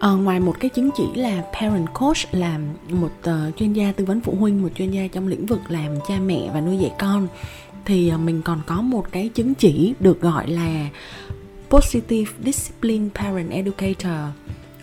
À, ngoài một cái chứng chỉ là parent coach là một uh, chuyên gia tư vấn phụ huynh một chuyên gia trong lĩnh vực làm cha mẹ và nuôi dạy con thì uh, mình còn có một cái chứng chỉ được gọi là positive discipline parent educator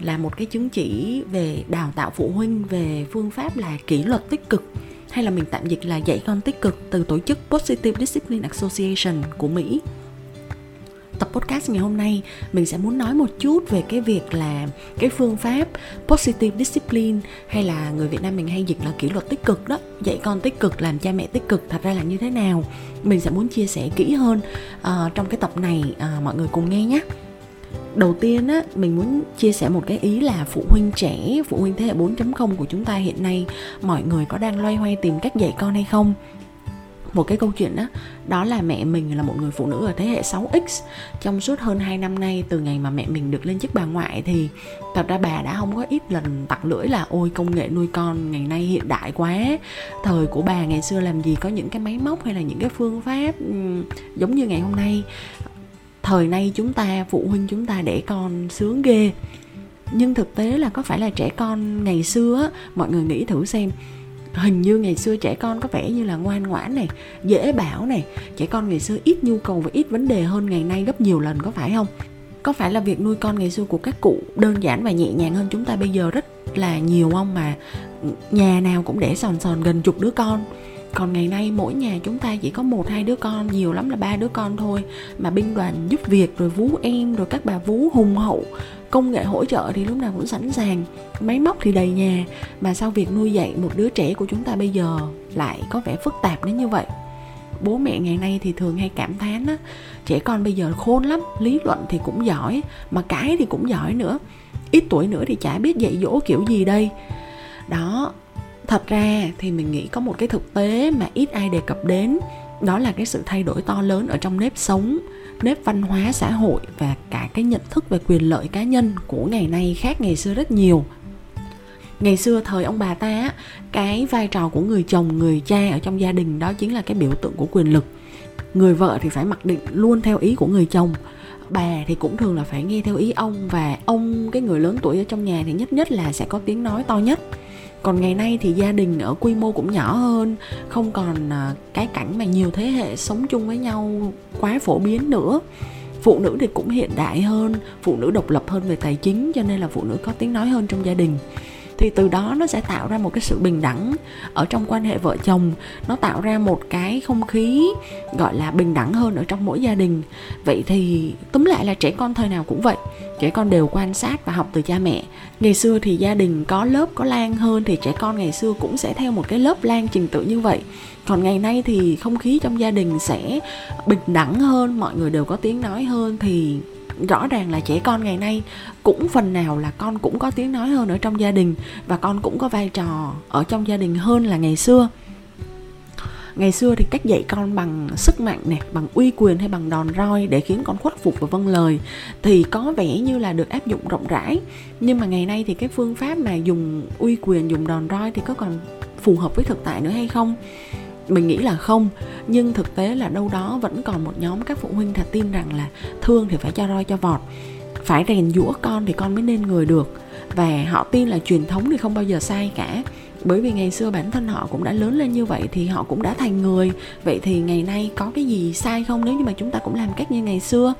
là một cái chứng chỉ về đào tạo phụ huynh về phương pháp là kỷ luật tích cực hay là mình tạm dịch là dạy con tích cực từ tổ chức Positive Discipline Association của Mỹ tập podcast ngày hôm nay mình sẽ muốn nói một chút về cái việc là cái phương pháp positive discipline hay là người Việt Nam mình hay dịch là kỷ luật tích cực đó. Dạy con tích cực làm cha mẹ tích cực thật ra là như thế nào? Mình sẽ muốn chia sẻ kỹ hơn uh, trong cái tập này uh, mọi người cùng nghe nhé. Đầu tiên á mình muốn chia sẻ một cái ý là phụ huynh trẻ phụ huynh thế hệ 4.0 của chúng ta hiện nay mọi người có đang loay hoay tìm cách dạy con hay không? Một cái câu chuyện đó đó là mẹ mình là một người phụ nữ ở thế hệ 6X trong suốt hơn 2 năm nay, từ ngày mà mẹ mình được lên chức bà ngoại thì thật ra bà đã không có ít lần tặc lưỡi là, ôi, công nghệ nuôi con ngày nay hiện đại quá. Thời của bà ngày xưa làm gì có những cái máy móc hay là những cái phương pháp ừ, giống như ngày hôm nay. Thời nay chúng ta, phụ huynh chúng ta để con sướng ghê. Nhưng thực tế là có phải là trẻ con ngày xưa mọi người nghĩ thử xem hình như ngày xưa trẻ con có vẻ như là ngoan ngoãn này, dễ bảo này. Trẻ con ngày xưa ít nhu cầu và ít vấn đề hơn ngày nay gấp nhiều lần, có phải không? Có phải là việc nuôi con ngày xưa của các cụ đơn giản và nhẹ nhàng hơn chúng ta bây giờ rất là nhiều không mà nhà nào cũng để sòn sòn gần chục đứa con? Còn ngày nay mỗi nhà chúng ta chỉ có một, hai đứa con, nhiều lắm là ba đứa con thôi. Mà binh đoàn giúp việc, rồi vú em, rồi các bà vú hùng hậu. Công nghệ hỗ trợ thì lúc nào cũng sẵn sàng. Máy móc thì đầy nhà. Mà sao việc nuôi dạy một đứa trẻ của chúng ta bây giờ lại có vẻ phức tạp đến như vậy. Bố mẹ ngày nay thì thường hay cảm thán á, trẻ con bây giờ khôn lắm, lý luận thì cũng giỏi, mà cái thì cũng giỏi nữa. Ít tuổi nữa thì chả biết dạy dỗ kiểu gì đây. Đó thật ra thì mình nghĩ có một cái thực tế mà ít ai đề cập đến, đó là cái sự thay đổi to lớn ở trong nếp sống, nếp văn hóa xã hội và cả cái nhận thức về quyền lợi cá nhân của ngày nay khác ngày xưa rất nhiều. Ngày xưa thời ông bà ta cái vai trò của người chồng, người cha ở trong gia đình đó chính là cái biểu tượng của quyền lực. Người vợ thì phải mặc định luôn theo ý của người chồng, bà thì cũng thường là phải nghe theo ý ông và ông, cái người lớn tuổi ở trong nhà thì nhất nhất là sẽ có tiếng nói to nhất còn ngày nay thì gia đình ở quy mô cũng nhỏ hơn, không còn à, cái cảnh mà nhiều thế hệ sống chung với nhau quá phổ biến nữa. Phụ nữ thì cũng hiện đại hơn, phụ nữ độc lập hơn về tài chính, cho nên là phụ nữ có tiếng nói hơn trong gia đình thì từ đó nó sẽ tạo ra một cái sự bình đẳng ở trong quan hệ vợ chồng. Nó tạo ra một cái không khí, gọi là, bình đẳng hơn ở trong mỗi gia đình. Vậy thì túm lại là trẻ con thời nào cũng vậy. Trẻ con đều quan sát và học từ cha mẹ. Ngày xưa thì gia đình có lớp, có lan hơn thì trẻ con ngày xưa cũng sẽ theo một cái lớp lan trình tự như vậy. Còn ngày nay thì không khí trong gia đình sẽ bình đẳng hơn, mọi người đều có tiếng nói hơn thì rõ ràng là trẻ con ngày nay cũng phần nào là con cũng có tiếng nói hơn ở trong gia đình và con cũng có vai trò ở trong gia đình hơn là ngày xưa. Ngày xưa thì cách dạy con bằng sức mạnh này bằng uy quyền hay bằng đòn roi để khiến con khuất phục và vâng lời thì có vẻ như là được áp dụng rộng rãi. Nhưng mà ngày nay thì cái phương pháp mà dùng uy quyền, dùng đòn roi thì có còn phù hợp với thực tại nữa hay không? Mình nghĩ là không, nhưng thực tế là đâu đó vẫn còn một nhóm các phụ huynh thật tin rằng là thương thì phải cho roi cho vọt, phải rèn giũa con thì con mới nên người được. Và họ tin là truyền thống thì không bao giờ sai cả. Bởi vì ngày xưa bản thân họ cũng đã lớn lên như vậy thì họ cũng đã thành người. Vậy thì ngày nay có cái gì sai không nếu như mà chúng ta cũng làm cách như ngày xưa?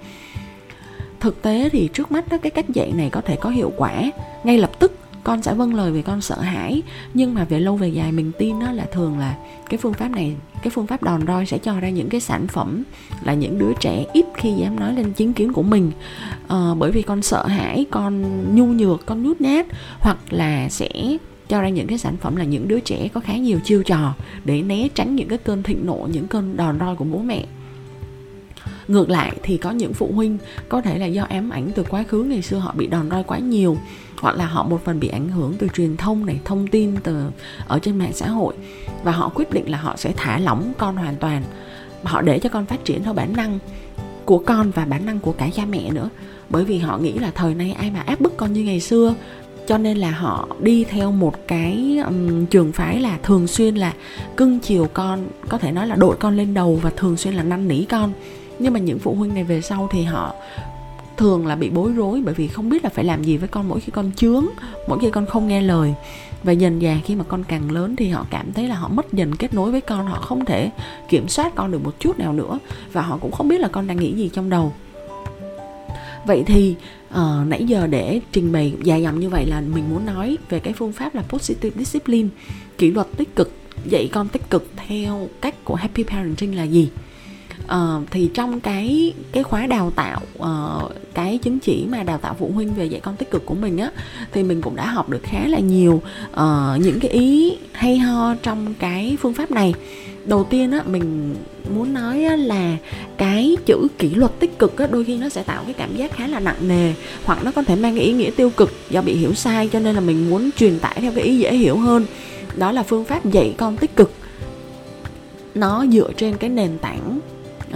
Thực tế thì trước mắt đó, cái cách dạy này có thể có hiệu quả ngay lập tức con sẽ vâng lời vì con sợ hãi. Nhưng mà về lâu về dài mình tin đó là thường là cái phương pháp này cái phương pháp đòn roi sẽ cho ra những cái sản phẩm là những đứa trẻ ít khi dám nói lên chính kiến của mình. À, bởi vì con sợ hãi con nhu nhược con nhút nhát hoặc là sẽ cho ra những cái sản phẩm là những đứa trẻ có khá nhiều chiêu trò để né tránh những cái cơn thịnh nộ những cơn đòn roi của bố mẹ ngược lại thì có những phụ huynh có thể là do ám ảnh từ quá khứ ngày xưa họ bị đòn roi quá nhiều hoặc là họ một phần bị ảnh hưởng từ truyền thông này thông tin từ ở trên mạng xã hội và họ quyết định là họ sẽ thả lỏng con hoàn toàn. Họ để cho con phát triển theo bản năng của con và bản năng của cả cha mẹ nữa. Bởi vì họ nghĩ là thời nay ai mà áp bức con như ngày xưa. Cho nên là họ đi theo một cái um, trường phái là thường xuyên là cưng chiều con có thể nói là đội con lên đầu và thường xuyên là năn nỉ con nhưng mà những phụ huynh này về sau thì họ thường là bị bối rối bởi vì không biết là phải làm gì với con mỗi khi con chướng mỗi khi con không nghe lời. Và dần dà khi mà con càng lớn thì họ cảm thấy là họ mất dần kết nối với con họ không thể kiểm soát con được một chút nào nữa và họ cũng không biết là con đang nghĩ gì trong đầu. Vậy thì uh, nãy giờ để trình bày dài dòng như vậy là mình muốn nói về cái phương pháp là positive discipline kỷ luật tích cực dạy con tích cực theo cách của happy parenting là gì? Uh, thì trong cái cái khóa đào tạo uh, cái chứng chỉ mà đào tạo phụ huynh về dạy con tích cực của mình á thì mình cũng đã học được khá là nhiều uh, những cái ý hay ho trong cái phương pháp này. Đầu tiên á mình muốn nói á, là cái chữ kỷ luật tích cực á, đôi khi nó sẽ tạo cái cảm giác khá là nặng nề hoặc nó có thể mang cái ý nghĩa tiêu cực do bị hiểu sai cho nên là mình muốn truyền tải theo cái ý dễ hiểu hơn. Đó là phương pháp dạy con tích cực. Nó dựa trên cái nền tảng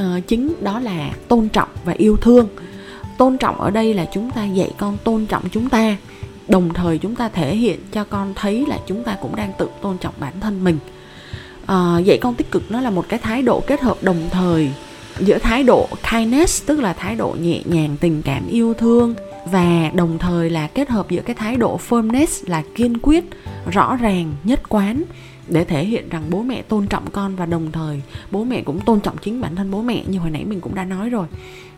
uh, chính đó là tôn trọng và yêu thương. Tôn trọng ở đây là chúng ta dạy con tôn trọng chúng ta. Đồng thời chúng ta thể hiện cho con thấy là chúng ta cũng đang tự tôn trọng bản thân mình. Uh, dạy con tích cực nó là một cái thái độ kết hợp đồng thời giữa thái độ kindness tức là thái độ nhẹ nhàng tình cảm yêu thương và đồng thời là kết hợp giữa cái thái độ firmness là kiên quyết rõ ràng nhất quán để thể hiện rằng bố mẹ tôn trọng con và đồng thời bố mẹ cũng tôn trọng chính bản thân bố mẹ như hồi nãy mình cũng đã nói rồi.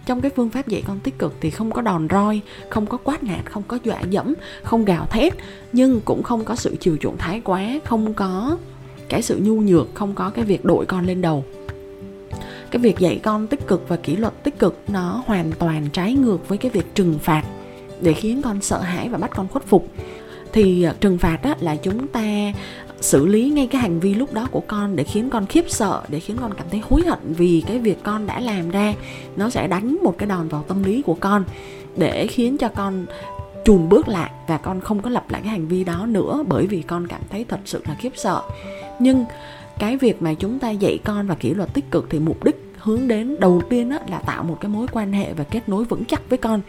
Trong cái phương pháp dạy con tích cực thì không có đòn roi không có quát nạt không có dọa dẫm không gào thét nhưng cũng không có sự chiều chuộng thái quá không có cái sự nhu nhược không có cái việc đội con lên đầu. Cái việc dạy con tích cực và kỷ luật tích cực nó hoàn toàn trái ngược với cái việc trừng phạt để khiến con sợ hãi và bắt con khuất phục. Thì ờ, trừng phạt á, là chúng ta xử lý ngay cái hành vi lúc đó của con để khiến con khiếp sợ, để khiến con cảm thấy hối hận vì cái việc con đã làm ra. Nó sẽ đánh một cái đòn vào tâm lý của con để khiến cho con chùn bước lại và con không có lặp lại cái hành vi đó nữa bởi vì con cảm thấy thật sự là khiếp sợ. Nhưng cái việc mà chúng ta dạy con và kỷ luật tích cực thì mục đích hướng đến đầu tiên là tạo một cái mối quan hệ và kết nối vững chắc với con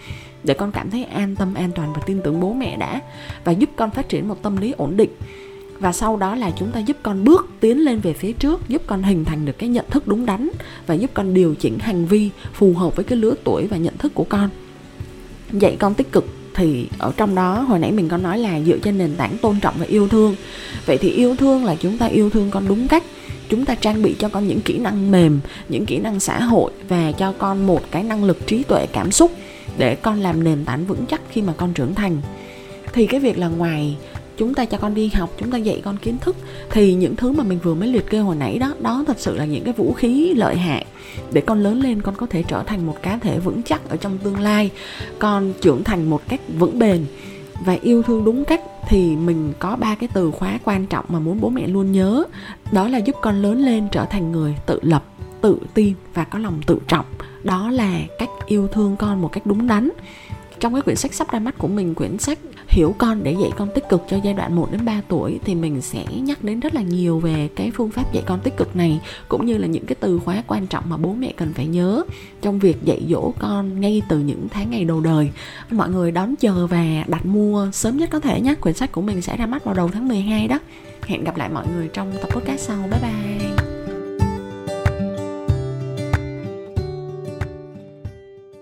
để con cảm thấy an tâm, an toàn và tin tưởng bố mẹ đã và giúp con phát triển một tâm lý ổn định và sau đó là chúng ta giúp con bước tiến lên về phía trước, giúp con hình thành được cái nhận thức đúng đắn và giúp con điều chỉnh hành vi phù hợp với cái lứa tuổi và nhận thức của con. Dạy con tích cực thì ở trong đó, hồi nãy mình có nói là dựa trên nền tảng tôn trọng và yêu thương. Vậy thì yêu thương là chúng ta yêu thương con đúng cách. Chúng ta trang bị cho con những kỹ năng mềm, những kỹ năng xã hội và cho con một cái năng lực trí tuệ, cảm xúc để con làm nền tảng vững chắc khi mà con trưởng thành. Thì cái việc là ngoài chúng ta cho con đi học, chúng ta dạy con kiến thức, thì những thứ mà mình vừa mới liệt kê hồi nãy đó đó thật sự là những cái vũ khí lợi hại. Để con lớn lên, con có thể trở thành một cá thể vững chắc ở trong tương lai. Con trưởng thành một cách vững bền và yêu thương đúng cách, thì mình có ba cái từ khóa quan trọng mà muốn bố mẹ luôn nhớ. Đó là giúp con lớn lên trở thành người tự lập, tự tin và có lòng tự trọng. Đó là cách yêu thương con một cách đúng đắn. Trong cái quyển sách sắp ra mắt của mình, quyển sách hiểu con để dạy con tích cực cho giai đoạn 1 đến 3 tuổi thì mình sẽ nhắc đến rất là nhiều về cái phương pháp dạy con tích cực này, cũng như là những cái từ khóa quan trọng mà bố mẹ cần phải nhớ trong việc dạy dỗ con ngay từ những tháng ngày đầu đời. Mọi người đón chờ và đặt mua sớm nhất có thể nhé. Quyển sách của mình sẽ ra mắt vào đầu tháng 12 đó. Hẹn gặp lại mọi người trong tập podcast sau. Bye bye.